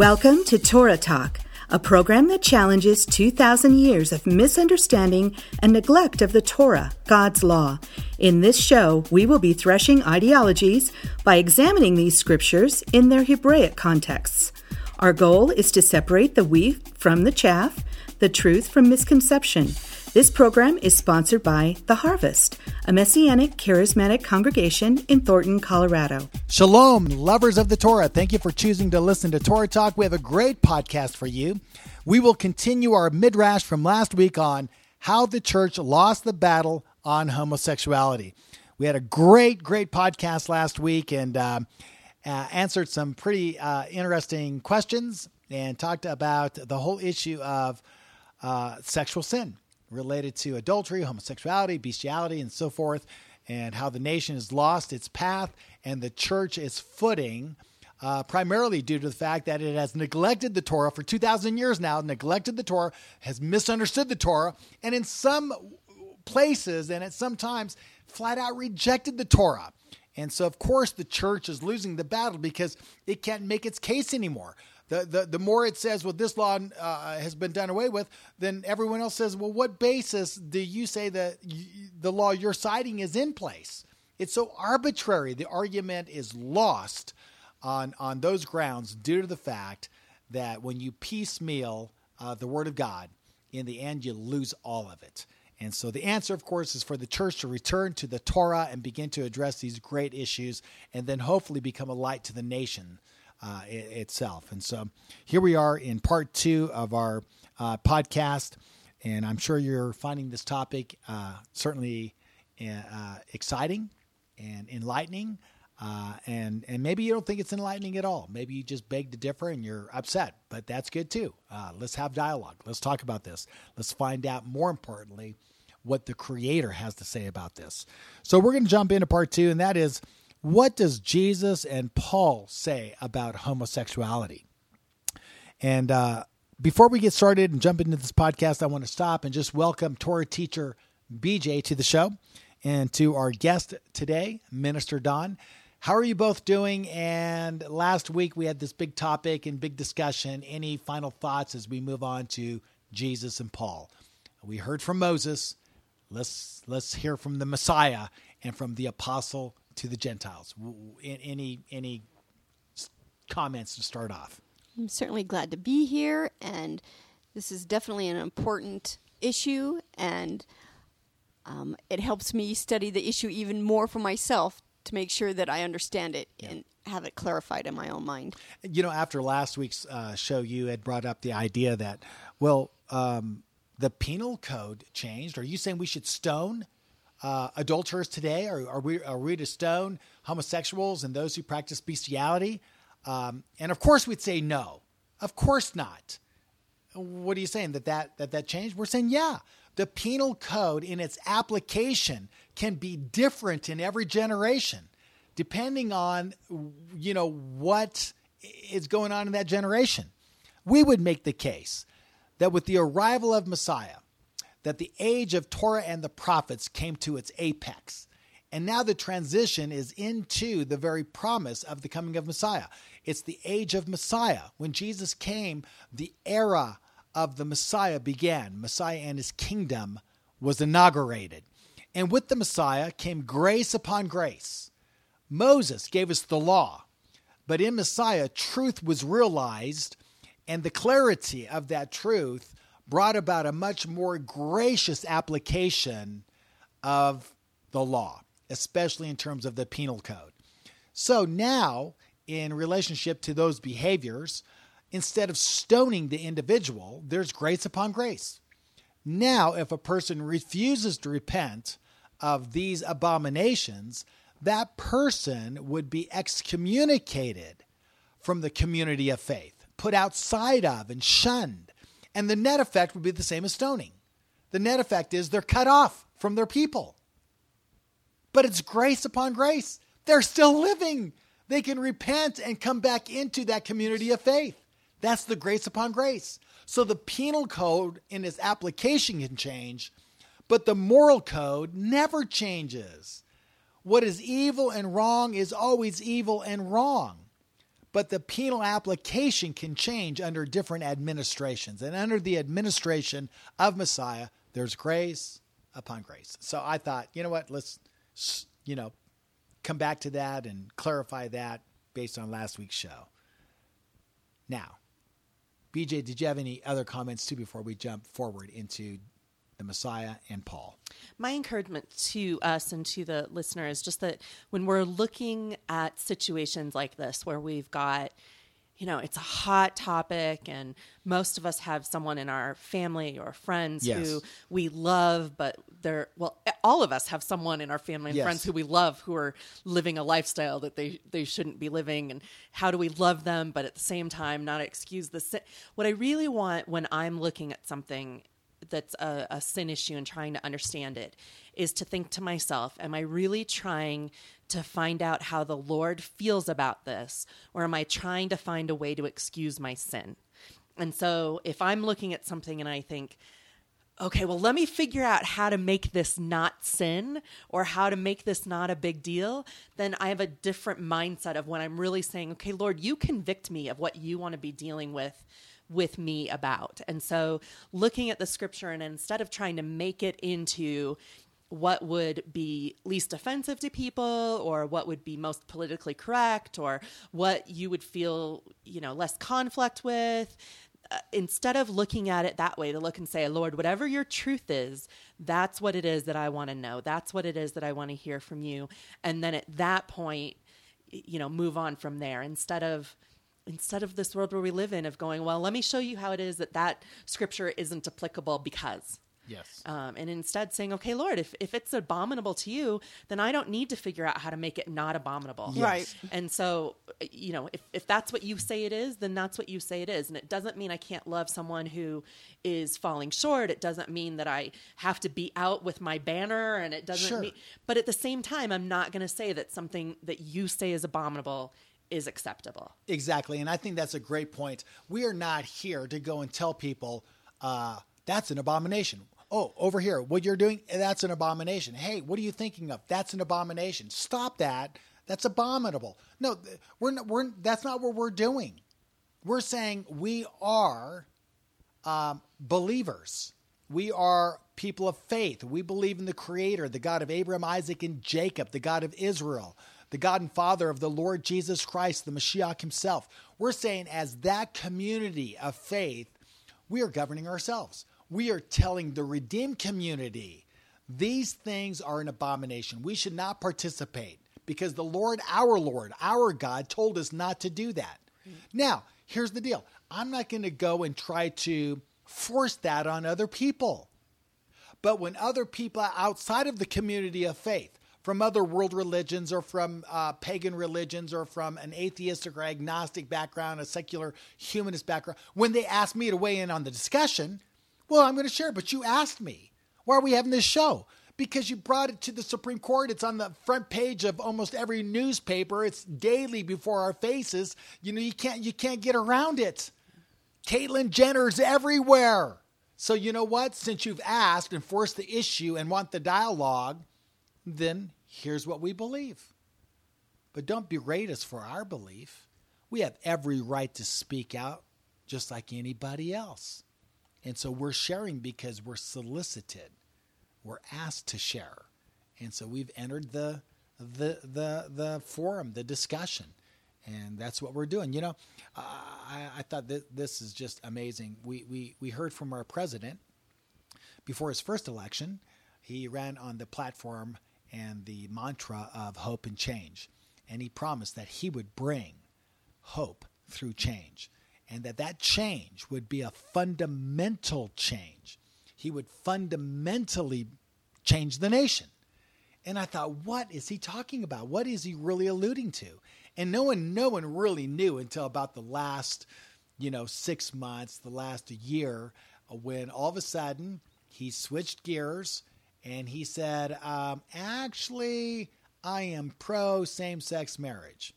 Welcome to Torah Talk, a program that challenges 2,000 years of misunderstanding and neglect of the Torah, God's law. In this show, we will be threshing ideologies by examining these scriptures in their Hebraic contexts. Our goal is to separate the wheat from the chaff, the truth from misconception this program is sponsored by The Harvest, a Messianic charismatic congregation in Thornton, Colorado. Shalom, lovers of the Torah. Thank you for choosing to listen to Torah Talk. We have a great podcast for you. We will continue our midrash from last week on how the church lost the battle on homosexuality. We had a great, great podcast last week and uh, uh, answered some pretty uh, interesting questions and talked about the whole issue of uh, sexual sin related to adultery, homosexuality, bestiality, and so forth, and how the nation has lost its path and the church is footing. Uh, primarily due to the fact that it has neglected the Torah for 2,000 years now, neglected the Torah, has misunderstood the Torah, and in some places and at some times flat out rejected the Torah. And so, of course, the church is losing the battle because it can't make its case anymore the, the, the more it says, well, this law uh, has been done away with, then everyone else says, well, what basis do you say that the law you're citing is in place? It's so arbitrary. The argument is lost on, on those grounds due to the fact that when you piecemeal uh, the Word of God, in the end, you lose all of it. And so the answer, of course, is for the church to return to the Torah and begin to address these great issues and then hopefully become a light to the nation uh, itself. And so here we are in part two of our uh, podcast, and I'm sure you're finding this topic uh, certainly uh, exciting and enlightening. Uh, and and maybe you don't think it's enlightening at all. Maybe you just beg to differ and you're upset, but that's good too. Uh, let's have dialogue. Let's talk about this. Let's find out more importantly what the creator has to say about this. So we're going to jump into part two, and that is what does Jesus and Paul say about homosexuality? And uh, before we get started and jump into this podcast, I want to stop and just welcome Torah teacher BJ to the show and to our guest today, Minister Don. How are you both doing? And last week we had this big topic and big discussion. Any final thoughts as we move on to Jesus and Paul? We heard from Moses. Let's let's hear from the Messiah and from the apostle to the Gentiles. Any any comments to start off? I'm certainly glad to be here, and this is definitely an important issue, and um, it helps me study the issue even more for myself to make sure that I understand it yeah. and have it clarified in my own mind. You know, after last week's uh, show, you had brought up the idea that, well, um, the penal code changed. Are you saying we should stone uh, adulterers today? Are, are, we are we to stone homosexuals and those who practice bestiality? Um, and of course, we'd say no. Of course not. What are you saying that that that that changed? We're saying yeah. The penal code in its application can be different in every generation, depending on you know what is going on in that generation. We would make the case that with the arrival of Messiah, that the age of Torah and the prophets came to its apex. And now the transition is into the very promise of the coming of Messiah. It's the age of Messiah. When Jesus came, the era of the Messiah began. Messiah and his kingdom was inaugurated. And with the Messiah came grace upon grace. Moses gave us the law, but in Messiah, truth was realized, and the clarity of that truth brought about a much more gracious application of the law, especially in terms of the penal code. So now, in relationship to those behaviors, instead of stoning the individual, there's grace upon grace. Now, if a person refuses to repent of these abominations, that person would be excommunicated from the community of faith, put outside of and shunned and the net effect would be the same as stoning. The net effect is they're cut off from their people. But it's grace upon grace. They're still living. They can repent and come back into that community of faith. That's the grace upon grace. So the penal code in its application can change, but the moral code never changes. What is evil and wrong is always evil and wrong. But the penal application can change under different administrations. And under the administration of Messiah, there's grace upon grace. So I thought, you know what, let's, you know, come back to that and clarify that based on last week's show. Now, BJ, did you have any other comments too before we jump forward into the Messiah and Paul? My encouragement to us and to the listener is just that when we're looking at situations like this where we've got you know, it's a hot topic, and most of us have someone in our family or friends yes. who we love, but they're, well, all of us have someone in our family and yes. friends who we love who are living a lifestyle that they, they shouldn't be living. And how do we love them, but at the same time, not excuse the sin? What I really want when I'm looking at something that's a, a sin issue and trying to understand it is to think to myself, am I really trying to find out how the Lord feels about this? Or am I trying to find a way to excuse my sin? And so if I'm looking at something and I think, okay, well, let me figure out how to make this not sin or how to make this not a big deal, then I have a different mindset of when I'm really saying, okay, Lord, you convict me of what you want to be dealing with with me about. And so looking at the scripture and instead of trying to make it into, what would be least offensive to people or what would be most politically correct or what you would feel you know less conflict with uh, instead of looking at it that way to look and say lord whatever your truth is that's what it is that i want to know that's what it is that i want to hear from you and then at that point you know move on from there instead of instead of this world where we live in of going well let me show you how it is that that scripture isn't applicable because Yes. Um, and instead saying, okay, Lord, if, if it's abominable to you, then I don't need to figure out how to make it not abominable. Yes. Right. And so, you know, if, if that's what you say it is, then that's what you say it is. And it doesn't mean I can't love someone who is falling short. It doesn't mean that I have to be out with my banner and it doesn't sure. mean, but at the same time, I'm not going to say that something that you say is abominable is acceptable. Exactly. And I think that's a great point. We are not here to go and tell people, uh, that's an abomination oh, over here, what you're doing, that's an abomination. Hey, what are you thinking of? That's an abomination. Stop that. That's abominable. No, we're, not, we're that's not what we're doing. We're saying we are um, believers. We are people of faith. We believe in the Creator, the God of Abraham, Isaac, and Jacob, the God of Israel, the God and Father of the Lord Jesus Christ, the Mashiach Himself. We're saying, as that community of faith, we are governing ourselves we are telling the redeemed community these things are an abomination. We should not participate because the Lord, our Lord, our God, told us not to do that. Mm-hmm. Now, here's the deal I'm not going to go and try to force that on other people. But when other people outside of the community of faith, from other world religions or from uh, pagan religions or from an atheistic or agnostic background, a secular humanist background, when they ask me to weigh in on the discussion, well, I'm going to share, but you asked me. Why are we having this show? Because you brought it to the Supreme Court. It's on the front page of almost every newspaper. It's daily before our faces. You know, you can't you can't get around it. Caitlyn Jenner's everywhere. So you know what? Since you've asked and forced the issue and want the dialogue, then here's what we believe. But don't berate us for our belief. We have every right to speak out just like anybody else. And so we're sharing because we're solicited. We're asked to share. And so we've entered the the the the forum, the discussion. And that's what we're doing. You know, I, I thought that this is just amazing. We, we, we heard from our president before his first election. He ran on the platform and the mantra of hope and change. And he promised that he would bring hope through change and that that change would be a fundamental change. He would fundamentally change the nation. And I thought, what is he talking about? What is he really alluding to? And no one, no one really knew until about the last, you know, six months, the last year, when all of a sudden he switched gears and he said, um, actually, I am pro same sex marriage.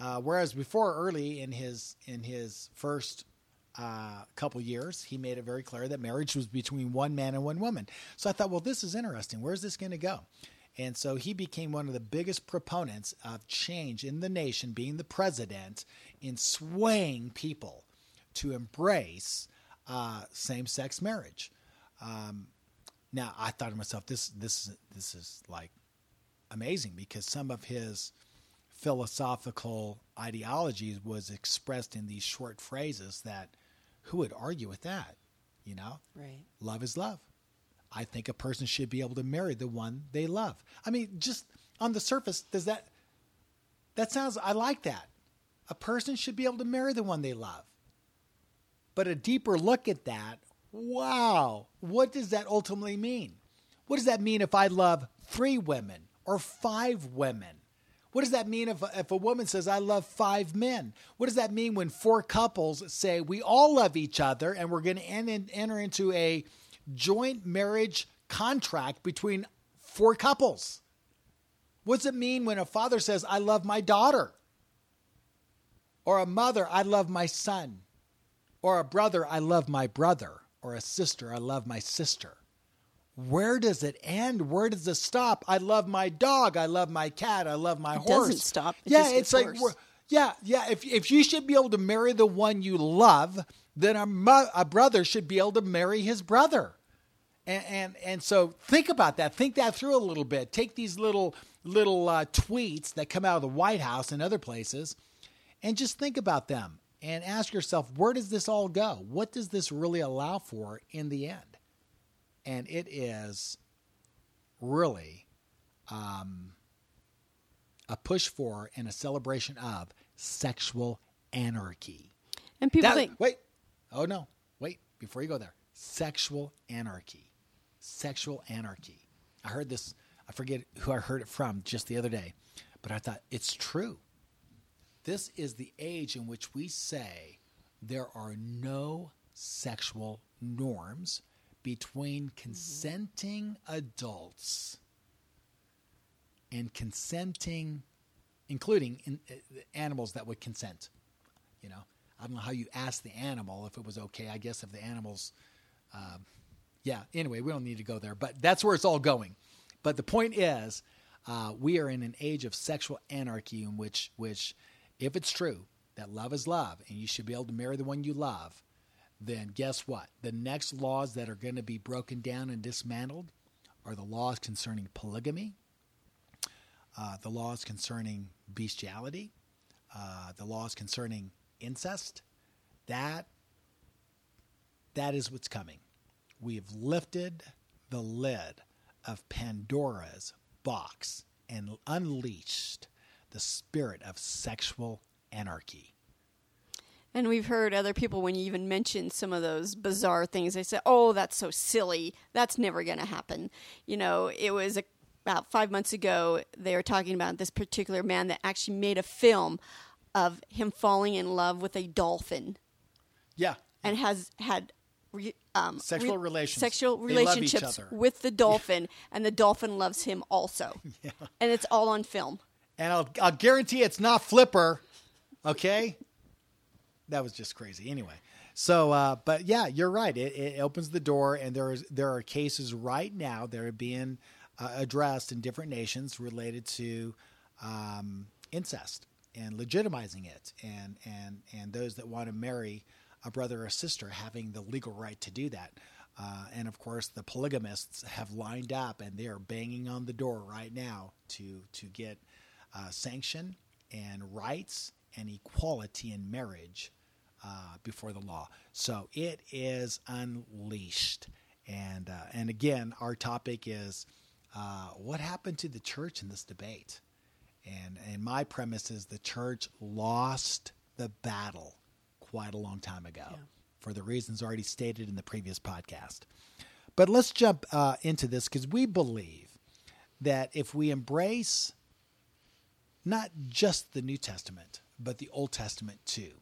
Uh, whereas before, early in his in his first uh, couple years, he made it very clear that marriage was between one man and one woman. So I thought, well, this is interesting. Where's this going to go? And so he became one of the biggest proponents of change in the nation, being the president, in swaying people to embrace uh, same-sex marriage. Um, now, I thought to myself, this this this is like amazing because some of his philosophical ideologies was expressed in these short phrases that who would argue with that? You know, Right. love is love. I think a person should be able to marry the one they love. I mean, just on the surface, does that that sounds I like that. A person should be able to marry the one they love. But a deeper look at that, wow, what does that ultimately mean? What does that mean if I love three women or five women? What does that mean if, if a woman says, I love five men? What does that mean when four couples say, we all love each other and we're going to enter into a joint marriage contract between four couples? What does it mean when a father says, I love my daughter? Or a mother, I love my son? Or a brother, I love my brother? Or a sister, I love my sister? Where does it end? Where does it stop? I love my dog. I love my cat. I love my It horse. doesn't stop. It yeah, it's like, yeah, yeah. If if you should be able to marry the one you love, then a, mo- a brother should be able to marry his brother. And, and and so think about that. Think that through a little bit. Take these little little uh, tweets that come out of the White House and other places, and just think about them and ask yourself, where does this all go? What does this really allow for in the end? And it is really um, a push for and a celebration of sexual anarchy. And people That- think, wait, oh no, wait, before you go there, sexual anarchy, sexual anarchy. I heard this. I forget who I heard it from just the other day, but I thought it's true. This is the age in which we say there are no sexual norms between consenting adults and consenting, including in, uh, animals that would consent. You know, I don't know how you ask the animal if it was okay. I guess if the animals, um, yeah. Anyway, we don't need to go there, but that's where it's all going. But the point is, uh, we are in an age of sexual anarchy in which, which, if it's true that love is love and you should be able to marry the one you love, then guess what? The next laws that are going to be broken down and dismantled are the laws concerning polygamy, uh, the laws concerning bestiality, uh, the laws concerning incest. That that is what's coming. We have lifted the lid of Pandora's box and unleashed the spirit of sexual anarchy. and we've heard other people when you even mention some of those bizarre things, they say, "Oh, that's so silly. That's never going to happen." You know, it was a, about five months ago. They were talking about this particular man that actually made a film of him falling in love with a dolphin Yeah, and has had re, um, Sexual relations. sexual They love each relationships with the dolphin, and the dolphin loves him also. yeah. And it's all on film. And I'll I'll guarantee it's not Flipper. Okay, that was just crazy. Anyway, so uh, but yeah, you're right. It, it opens the door, and there is there are cases right now that are being uh, addressed in different nations related to um, incest and legitimizing it, and and and those that want to marry a brother or sister having the legal right to do that. Uh, and of course, the polygamists have lined up, and they are banging on the door right now to to get uh, sanction and rights and equality in marriage uh, before the law. So it is unleashed. And uh, and again, our topic is uh, what happened to the church in this debate. And and my premise is the church lost the battle quite a long time ago for the reasons already stated in the previous podcast. But let's jump uh, into this because we believe that if we embrace not just the New Testament, but the Old Testament too,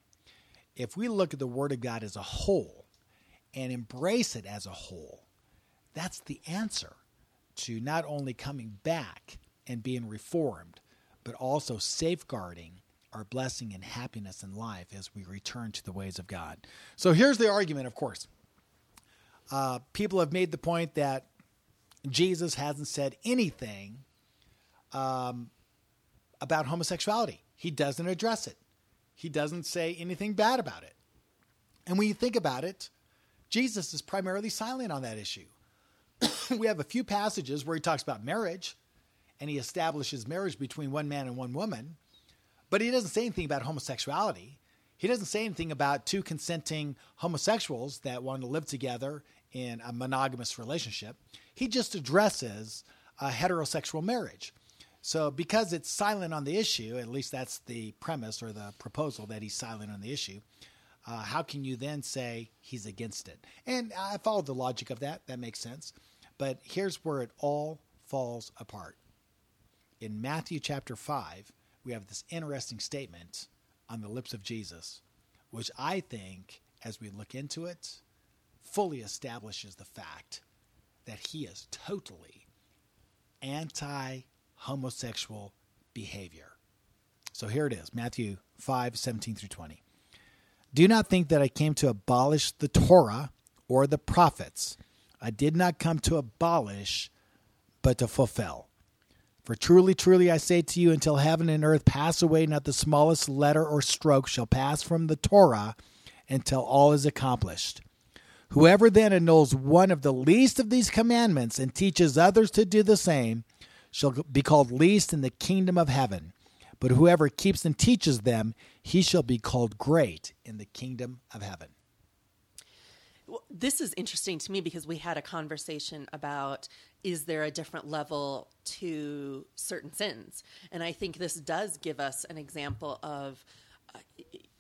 if we look at the Word of God as a whole and embrace it as a whole, that's the answer to not only coming back and being reformed, but also safeguarding our blessing and happiness in life as we return to the ways of God. So here's the argument, of course. Uh, people have made the point that Jesus hasn't said anything um, about homosexuality. He doesn't address it. he doesn't say anything bad about it. And when you think about it, Jesus is primarily silent on that issue. we have a few passages where he talks about marriage and he establishes marriage between one man and one woman, but he doesn't say anything about homosexuality. He doesn't say anything about two consenting homosexuals that want to live together in a monogamous relationship. He just addresses a heterosexual marriage. So, because it's silent on the issue, at least that's the premise or the proposal that he's silent on the issue, uh, how can you then say he's against it? And I follow the logic of that. That makes sense. But here's where it all falls apart. In Matthew chapter 5, we have this interesting statement on the lips of Jesus, which I think, as we look into it, fully establishes the fact that he is totally anti homosexual behavior. So here it is Matthew 5 17 through 20. Do not think that I came to abolish the Torah or the prophets. I did not come to abolish, but to fulfill. For truly, truly, I say to you, until heaven and earth pass away, not the smallest letter or stroke shall pass from the Torah until all is accomplished. Whoever then annuls one of the least of these commandments and teaches others to do the same shall be called least in the kingdom of heaven. But whoever keeps and teaches them, he shall be called great in the kingdom of heaven. Well, this is interesting to me because we had a conversation about is there a different level to certain sins? And I think this does give us an example of. Uh,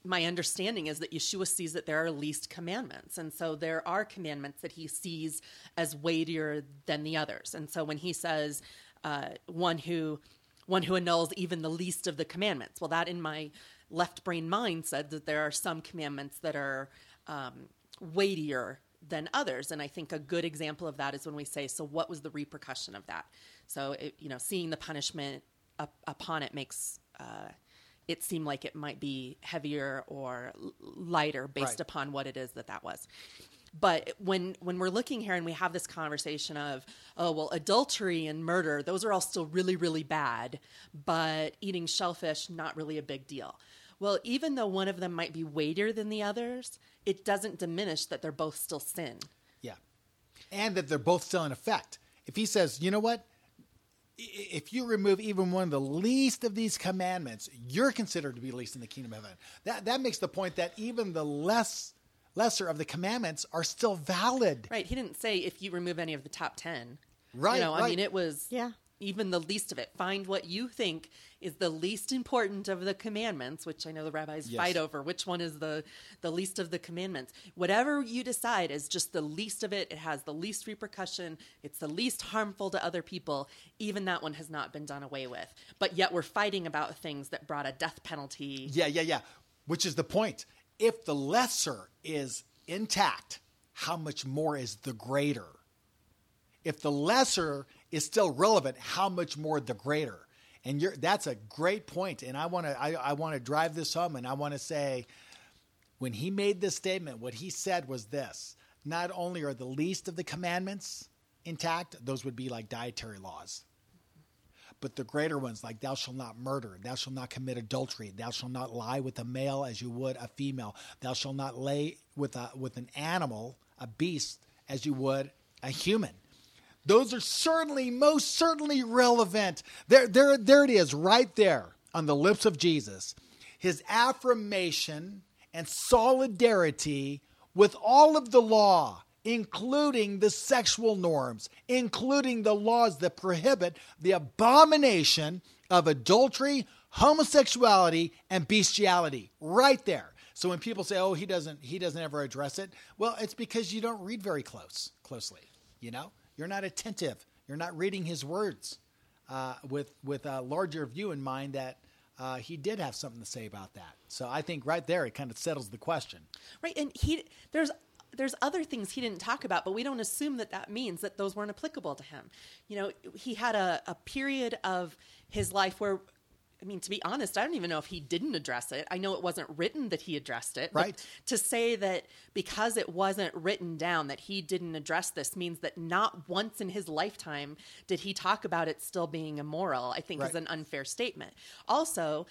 my understanding is that Yeshua sees that there are least commandments. And so there are commandments that he sees as weightier than the others. And so when he says, uh, one who one who annuls even the least of the commandments. Well, that in my left brain mind said that there are some commandments that are um, weightier than others. And I think a good example of that is when we say, so what was the repercussion of that? So, it, you know, seeing the punishment up, upon it makes uh, it seem like it might be heavier or lighter based right. upon what it is that that was. But when when we're looking here and we have this conversation of, oh well, adultery and murder, those are all still really really bad, but eating shellfish not really a big deal. Well, even though one of them might be weightier than the others, it doesn't diminish that they're both still sin. Yeah. And that they're both still in effect. If he says, you know what? If you remove even one of the least of these commandments, you're considered to be least in the kingdom of heaven. That, that makes the point that even the less lesser of the commandments are still valid. Right. He didn't say if you remove any of the top 10. Right. You know, right. I mean, it was. Yeah even the least of it. Find what you think is the least important of the commandments, which I know the rabbis yes. fight over. Which one is the the least of the commandments? Whatever you decide is just the least of it. It has the least repercussion. It's the least harmful to other people. Even that one has not been done away with. But yet we're fighting about things that brought a death penalty. Yeah, yeah, yeah. Which is the point. If the lesser is intact, how much more is the greater? If the lesser is still relevant, how much more the greater? And that's a great point. And I want to I, I want to drive this home, and I want to say, when he made this statement, what he said was this: not only are the least of the commandments intact; those would be like dietary laws. But the greater ones, like thou shalt not murder, thou shalt not commit adultery, thou shalt not lie with a male as you would a female, thou shalt not lay with a with an animal, a beast, as you would a human. Those are certainly, most certainly relevant. There, there, there it is, right there on the lips of Jesus. His affirmation and solidarity with all of the law, including the sexual norms, including the laws that prohibit the abomination of adultery, homosexuality, and bestiality. Right there. So when people say, "Oh, he doesn't he doesn't ever address it," well, it's because you don't read very close closely, you know? You're not attentive. You're not reading his words uh, with with a larger view in mind that uh, he did have something to say about that. So I think right there it kind of settles the question. Right, and he there's there's other things he didn't talk about, but we don't assume that that means that those weren't applicable to him. You know, he had a, a period of his life where I mean, to be honest, I don't even know if he didn't address it. I know it wasn't written that he addressed it. Right. to say that because it wasn't written down that he didn't address this means that not once in his lifetime did he talk about it still being immoral, I think right. is an unfair statement. Also,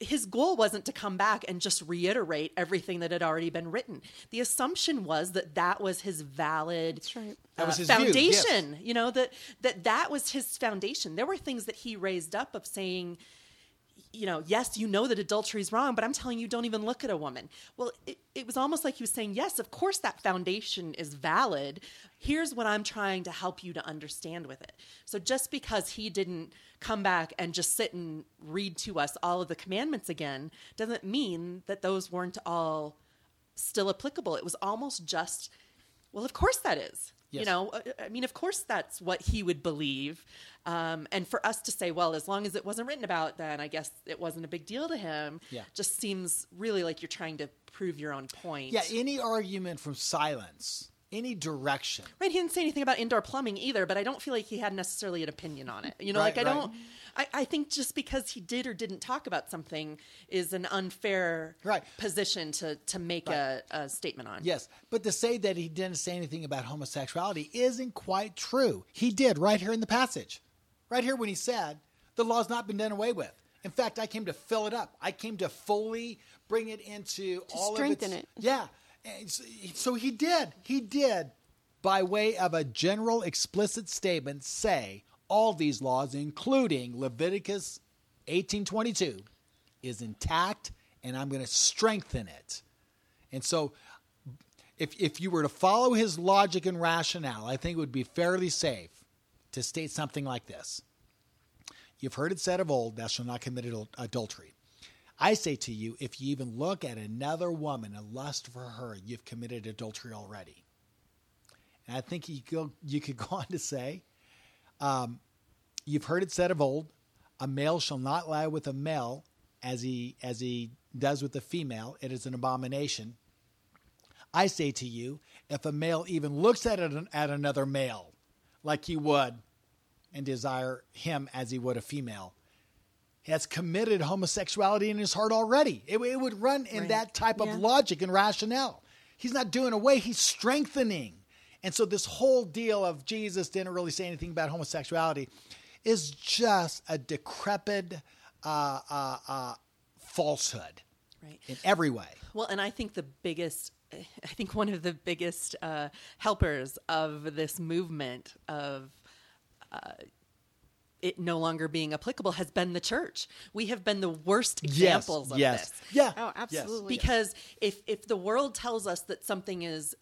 his goal wasn't to come back and just reiterate everything that had already been written. The assumption was that that was his valid That's right. That uh, was his view, foundation. yes. You know that that that was his foundation. There were things that he raised up of saying, you know, yes, you know that adultery is wrong, but I'm telling you, don't even look at a woman. Well, it, it was almost like he was saying, yes, of course that foundation is valid. Here's what I'm trying to help you to understand with it. So just because he didn't come back and just sit and read to us all of the commandments again doesn't mean that those weren't all still applicable. It was almost just, well, of course that is. You know, uh, I mean, of course that's what he would believe. Um, and for us to say, well, as long as it wasn't written about, then I guess it wasn't a big deal to him, Yeah. just seems really like you're trying to prove your own point. Yeah, any argument from silence, any direction. Right, he didn't say anything about indoor plumbing either, but I don't feel like he had necessarily an opinion on it. You know, Right, like I right. don't. I, I think just because he did or didn't talk about something is an unfair Right. position to to make a, a statement on. Yes, but to say that he didn't say anything about homosexuality isn't quite true. He did right here in the passage. Right here when he said, the law's not been done away with. In fact, I came to fill it up. I came to fully bring it into all strengthen of its, it. Yeah. And so- So he did. He did by way of a general explicit statement say all these laws including Leviticus 1822 is intact and I'm going to strengthen it. And so if if you were to follow his logic and rationale, I think it would be fairly safe to state something like this. You've heard it said of old, thou shalt not commit adultery. I say to you, if you even look at another woman and lust for her, you've committed adultery already. And I think you go, you could go on to say, um, you've heard it said of old, a male shall not lie with a male as he as he does with a female. It is an abomination. I say to you, if a male even looks at an, at another male like he would and desire him as he would a female, he has committed homosexuality in his heart already. It, it would run in Right. that type of logic and rationale. He's not doing away, he's strengthening. And so this whole deal of Jesus didn't really say anything about homosexuality is just a decrepit uh, uh, uh, falsehood Right. in every way. Well, and I think the biggest, I think one of the biggest uh, helpers of this movement of uh, it no longer being applicable has been the church. We have been the worst examples of yes. this. Yeah. Oh, yes. absolutely. Because if if the world tells us that something is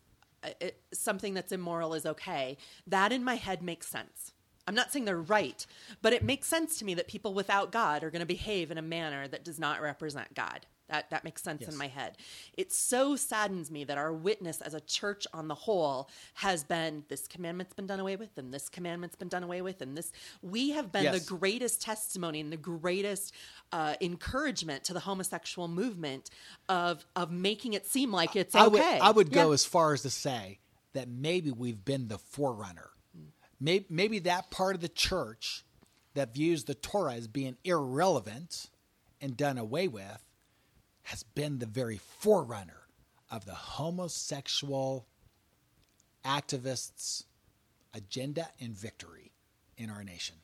it, something that's immoral is okay, that in my head makes sense. I'm not saying they're right, but it makes sense to me that people without God are going to behave in a manner that does not represent God. That that makes sense Yes. in my head. It so saddens me that our witness as a church on the whole has been this commandment's been done away with, and this commandment's been done away with, and this we have been Yes. the greatest testimony and the greatest uh, encouragement to the homosexual movement of of making it seem like it's I okay. would, I would go Yeah. as far as to say that maybe we've been the forerunner. Maybe, maybe that part of the church that views the Torah as being irrelevant and done away with has been the very forerunner of the homosexual activists' agenda and victory in our nation.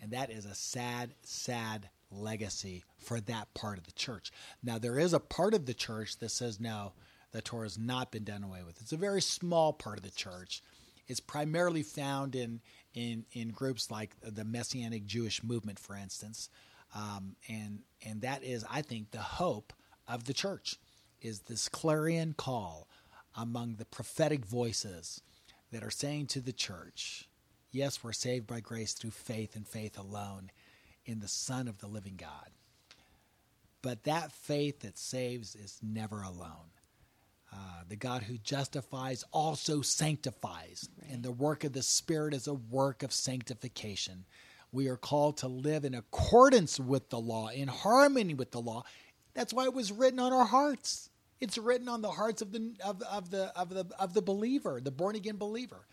And that is a sad, sad legacy for that part of the church. Now, there is a part of the church that says, no, the Torah has not been done away with. It's a very small part of the church. It's primarily found in, in, in groups like the Messianic Jewish movement, for instance. Um, and, and that is, I think, the hope of the church is this clarion call among the prophetic voices that are saying to the church, yes, we're saved by grace through faith and faith alone in the Son of the living God. But that faith that saves is never alone. Uh, the God who justifies also sanctifies, and the work of the Spirit is a work of sanctification. We are called to live in accordance with the law, in harmony with the law. That's why it was written on our hearts. It's written on the hearts of the of, of the of the of the believer, the born again believer,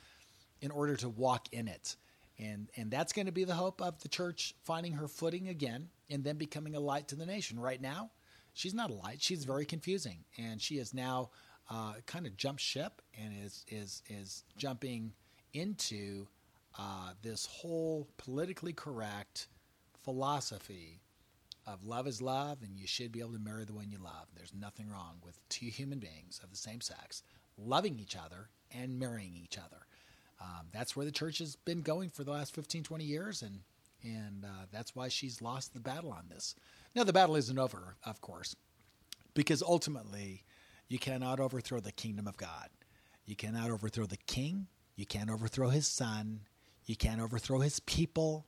in order to walk in it. And and that's going to be the hope of the church finding her footing again and then becoming a light to the nation. Right now, she's not a light. She's very confusing, and she has now uh, kind of jumped ship and is is is jumping into uh, this whole politically correct philosophy of love is love, and you should be able to marry the one you love. There's nothing wrong with two human beings of the same sex loving each other and marrying each other. Um, that's where the church has been going for the last 15, 20 years, and and uh, that's why she's lost the battle on this. Now, the battle isn't over, of course, because ultimately you cannot overthrow the kingdom of God. You cannot overthrow the king. You can't overthrow his son. You can't overthrow his people,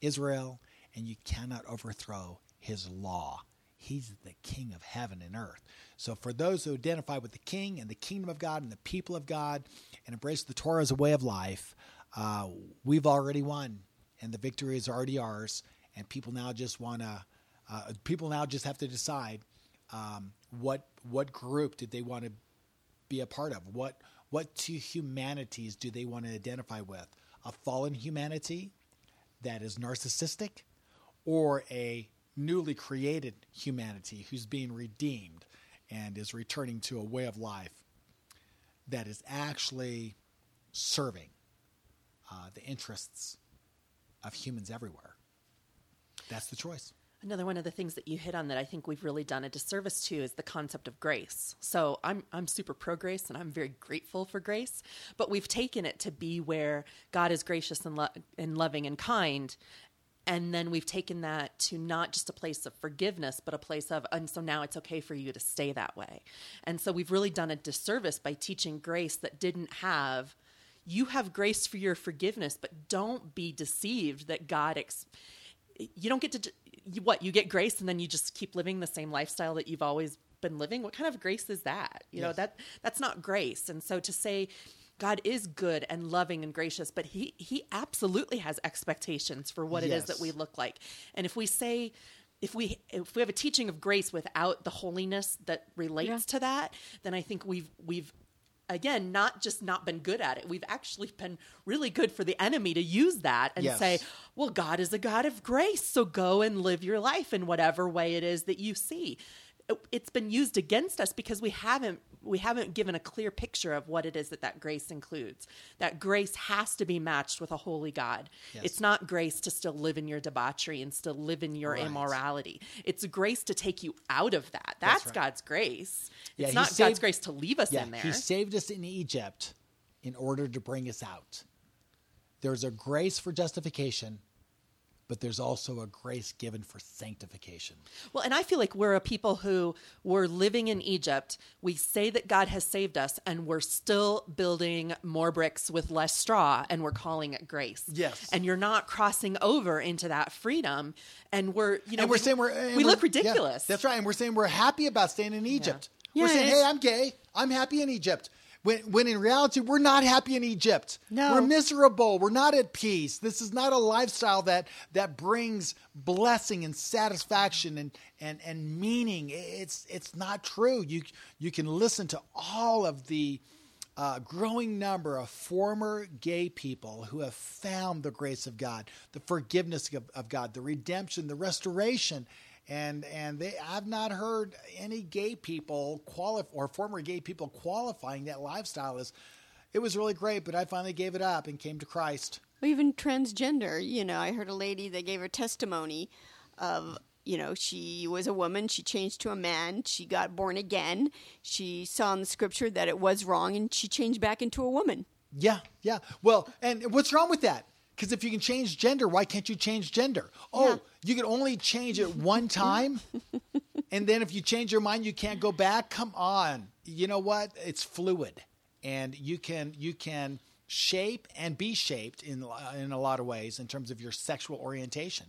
Israel, and you cannot overthrow his law. He's the king of heaven and earth. So, for those who identify with the king and the kingdom of God and the people of God and embrace the Torah as a way of life, uh, we've already won, and the victory is already ours. And people now just want to, uh, people now just have to decide um, what what group did they want to be a part of? What what two humanities do they want to identify with? A fallen humanity that is narcissistic, or a newly created humanity who's being redeemed and is returning to a way of life that is actually serving uh, the interests of humans everywhere. That's the choice. Another one of the things that you hit on that I think we've really done a disservice to is the concept of grace. So I'm I'm super pro grace and I'm very grateful for grace, but we've taken it to be where God is gracious and, lo- and loving and kind, and then we've taken that to not just a place of forgiveness but a place of and so now it's okay for you to stay that way. And so we've really done a disservice by teaching grace that didn't have you have grace for your forgiveness but don't be deceived that god ex- you don't get to you, what you get grace and then you just keep living the same lifestyle that you've always been living? What kind of grace is that? You know that that's not grace. And so to say God is good and loving and gracious, but he he absolutely has expectations for what it is that we look like. And if we say if we if we have a teaching of grace without the holiness that relates Yeah. to that, then I think we've we've again not just not been good at it. We've actually been really good for the enemy to use that and Yes. say, "Well, God is a God of grace, so go and live your life in whatever way it is that you see." It's been used against us because we haven't we haven't given a clear picture of what it is that that grace includes. That grace has to be matched with a holy God. Yes. It's not grace to still live in your debauchery and still live in your Right. immorality. It's grace to take you out of that. That's, right. God's grace. Yeah, it's not saved- God's grace to leave us Yeah, in there. he saved us in Egypt in order to bring us out. There's a grace for justification, but there's also a grace given for sanctification. Well, and I feel like we're a people who were living in Egypt. We say that God has saved us, and we're still building more bricks with less straw, and we're calling it grace. Yes. And you're not crossing over into that freedom. And we're, you know, and we're we, saying we're we we're- look ridiculous. Yeah, that's right, and we're saying we're happy about staying in Egypt. We're Yeah, saying, "Hey, I'm gay. I'm happy in Egypt." When, when in reality, we're not happy in Egypt. No. We're miserable. We're not at peace. This is not a lifestyle that that brings blessing and satisfaction and, and, and meaning. It's it's not true. You you can listen to all of the uh, growing number of former gay people who have found the grace of God, the forgiveness of, of God, the redemption, the restoration. And and they I've not heard any gay people qualify or former gay people qualifying that lifestyle as it was really great, but I finally gave it up and came to Christ. Well, even transgender, you know, I heard a lady that gave her testimony of, you know, she was a woman, she changed to a man, she got born again, she saw in the scripture that it was wrong, and she changed back into a woman. Yeah, yeah. Well, and what's wrong with that? Because if you can change gender, why can't you change gender? Oh, Yeah. you can only change it one time, and then if you change your mind, you can't go back. Come on, you know what? It's fluid, and you can you can shape and be shaped in in a lot of ways in terms of your sexual orientation.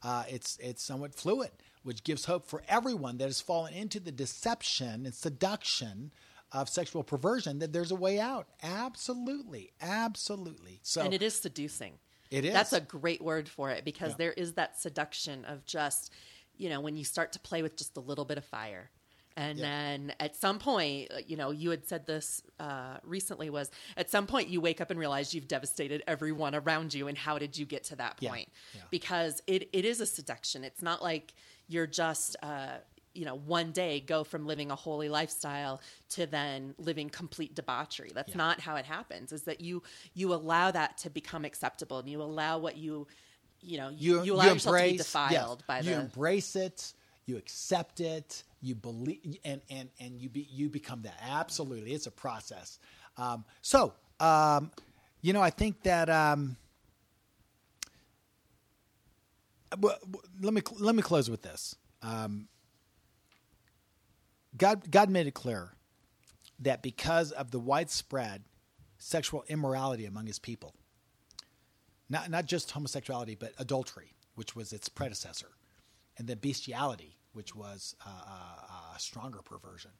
Uh, it's it's somewhat fluid, which gives hope for everyone that has fallen into the deception and seduction of sexual perversion that there's a way out. Absolutely, absolutely. So and it is seducing. It is. That's a great word for it because Yeah. there is that seduction of just, you know, when you start to play with just a little bit of fire. And Yeah. then at some point, uh, you know, you had said this uh, recently was at some point you wake up and realize you've devastated everyone around you. And how did you get to that point? Yeah. Because it, it is a seduction. It's not like you're just, uh, you know, one day go from living a holy lifestyle to then living complete debauchery. That's Yeah. not how it happens. Is that you you allow that to become acceptable and you allow what you you know you, you allow you yourself embrace, to be defiled yes, by you the. You embrace it. You accept it. You believe, and and and you be you become that. Absolutely, it's a process. Um, so, um, you know, I think that. Um, well, let me let me close with this. Um, God God made it clear that because of the widespread sexual immorality among His people, not not just homosexuality, but adultery, which was its predecessor, and then bestiality, which was uh, uh, a stronger perversion.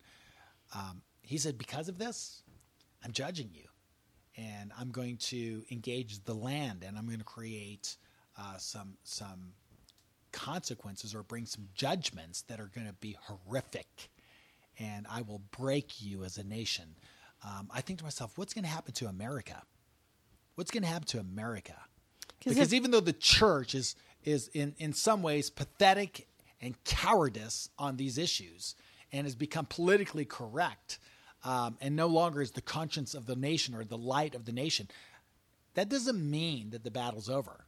Um, he said, because of this, I'm judging you, and I'm going to engage the land, and I'm going to create uh, some some consequences or bring some judgments that are going to be horrific, and I will break you as a nation. Um, I think to myself, what's going to happen to America? What's going to happen to America? Because even though the church is is in in some ways pathetic and cowardice on these issues and has become politically correct um, and no longer is the conscience of the nation or the light of the nation, that doesn't mean that the battle's over.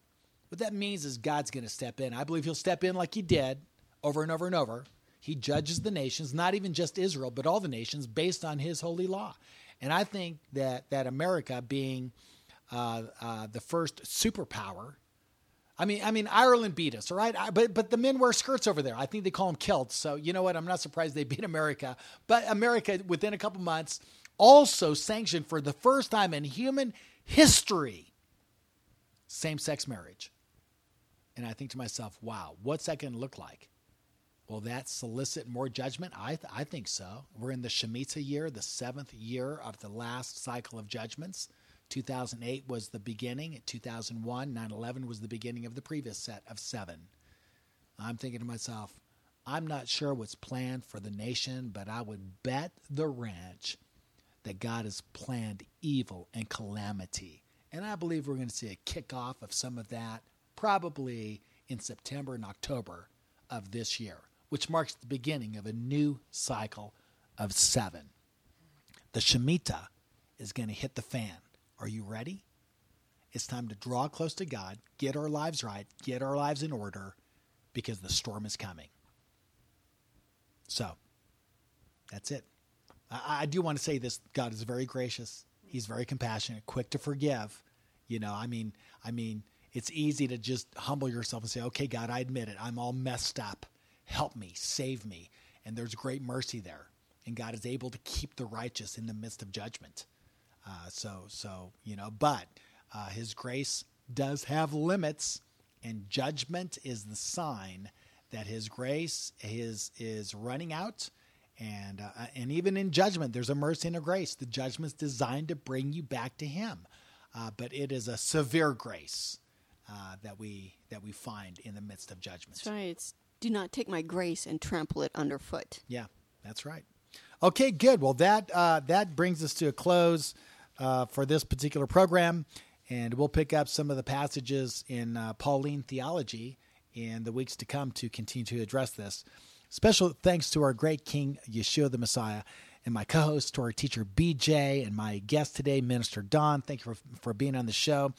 What that means is God's going to step in. I believe He'll step in like He did over and over and over. He judges the nations, not even just Israel, but all the nations based on His holy law. And I think that that America being uh, uh, the first superpower I mean, I mean, Ireland beat us, all right. But but the men wear skirts over there. I think they call them kilts. So you know what? I'm not surprised they beat America. But America, within a couple months, also sanctioned for the first time in human history same-sex marriage. And I think to myself, wow, what's that going to look like? Will that solicit more judgment? I, th- I think so. We're in the Shemitah year, the seventh year of the last cycle of judgments. 2008 was the beginning. 2001, 9 11 was the beginning of the previous set of seven. I'm thinking to myself, I'm not sure what's planned for the nation, but I would bet the ranch that God has planned evil and calamity. And I believe we're going to see a kickoff of some of that probably in September and October of this year, which marks the beginning of a new cycle of seven. The Shemitah is going to hit the fan. Are you ready? It's time to draw close to God, get our lives right, get our lives in order, because the storm is coming. So, that's it. I, I do want to say this God is very gracious, He's very compassionate, quick to forgive. You know, I mean, I mean, it's easy to just humble yourself and say, okay, God, I admit it. I'm all messed up. Help me, save me. And there's great mercy there. And God is able to keep the righteous in the midst of judgment. Uh, so, so you know, but uh, His grace does have limits, and judgment is the sign that His grace is is running out. And uh, and even in judgment, there's a mercy and a grace. The judgment's designed to bring you back to Him, uh, but it is a severe grace uh, that we that we find in the midst of judgment. That's right. It's do not take my grace and trample it underfoot. Yeah, that's right. Okay, good. Well, that uh, that brings us to a close uh, for this particular program, and we'll pick up some of the passages in uh, Pauline theology in the weeks to come to continue to address this. Special thanks to our great King Yeshua the Messiah and my co-host, to our teacher BJ, and my guest today, Minister Don. Thank you for, for being on the show.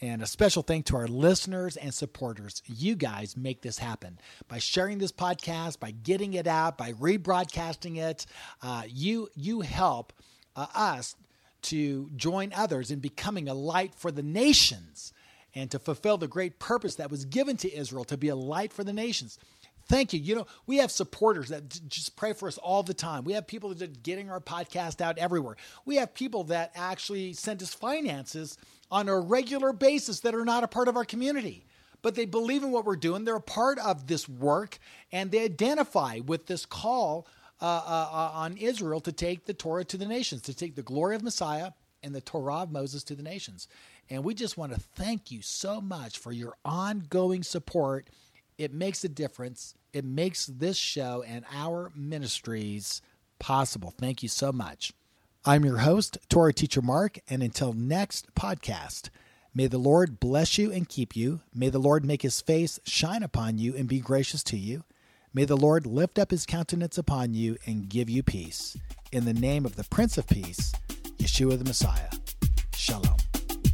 And a special thank to our listeners and supporters. You guys make this happen by sharing this podcast, by getting it out, by rebroadcasting it. Uh, you you help uh, us to join others in becoming a light for the nations and to fulfill the great purpose that was given to Israel to be a light for the nations. Thank you. You know, we have supporters that just pray for us all the time. We have people that are getting our podcast out everywhere. We have people that actually send us finances on a regular basis that are not a part of our community. But they believe in what we're doing. They're a part of this work and they identify with this call uh, uh, uh, on Israel to take the Torah to the nations, to take the glory of Messiah and the Torah of Moses to the nations. And we just want to thank you so much for your ongoing support. It makes a difference. It makes this show and our ministries possible. Thank you so much. I'm your host, Torah Teacher Mark, and until next podcast, may the Lord bless you and keep you. May the Lord make his face shine upon you and be gracious to you. May the Lord lift up his countenance upon you and give you peace. In the name of the Prince of Peace, Yeshua the Messiah. Shalom.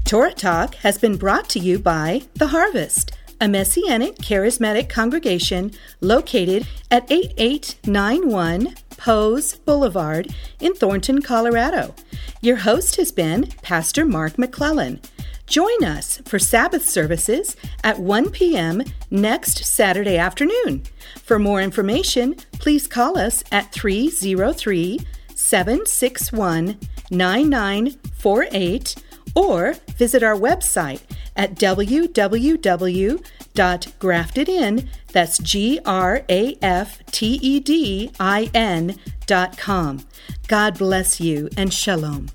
Torah Talk has been brought to you by The Harvest a Messianic charismatic congregation located at 8891 Pose Boulevard in Thornton, Colorado. Your host has been Pastor Mark McClellan. Join us for Sabbath services at 1 p.m. next Saturday afternoon. For more information, please call us at 303 761 9948 or visit our website at www.graftedin, that's. God bless you and shalom.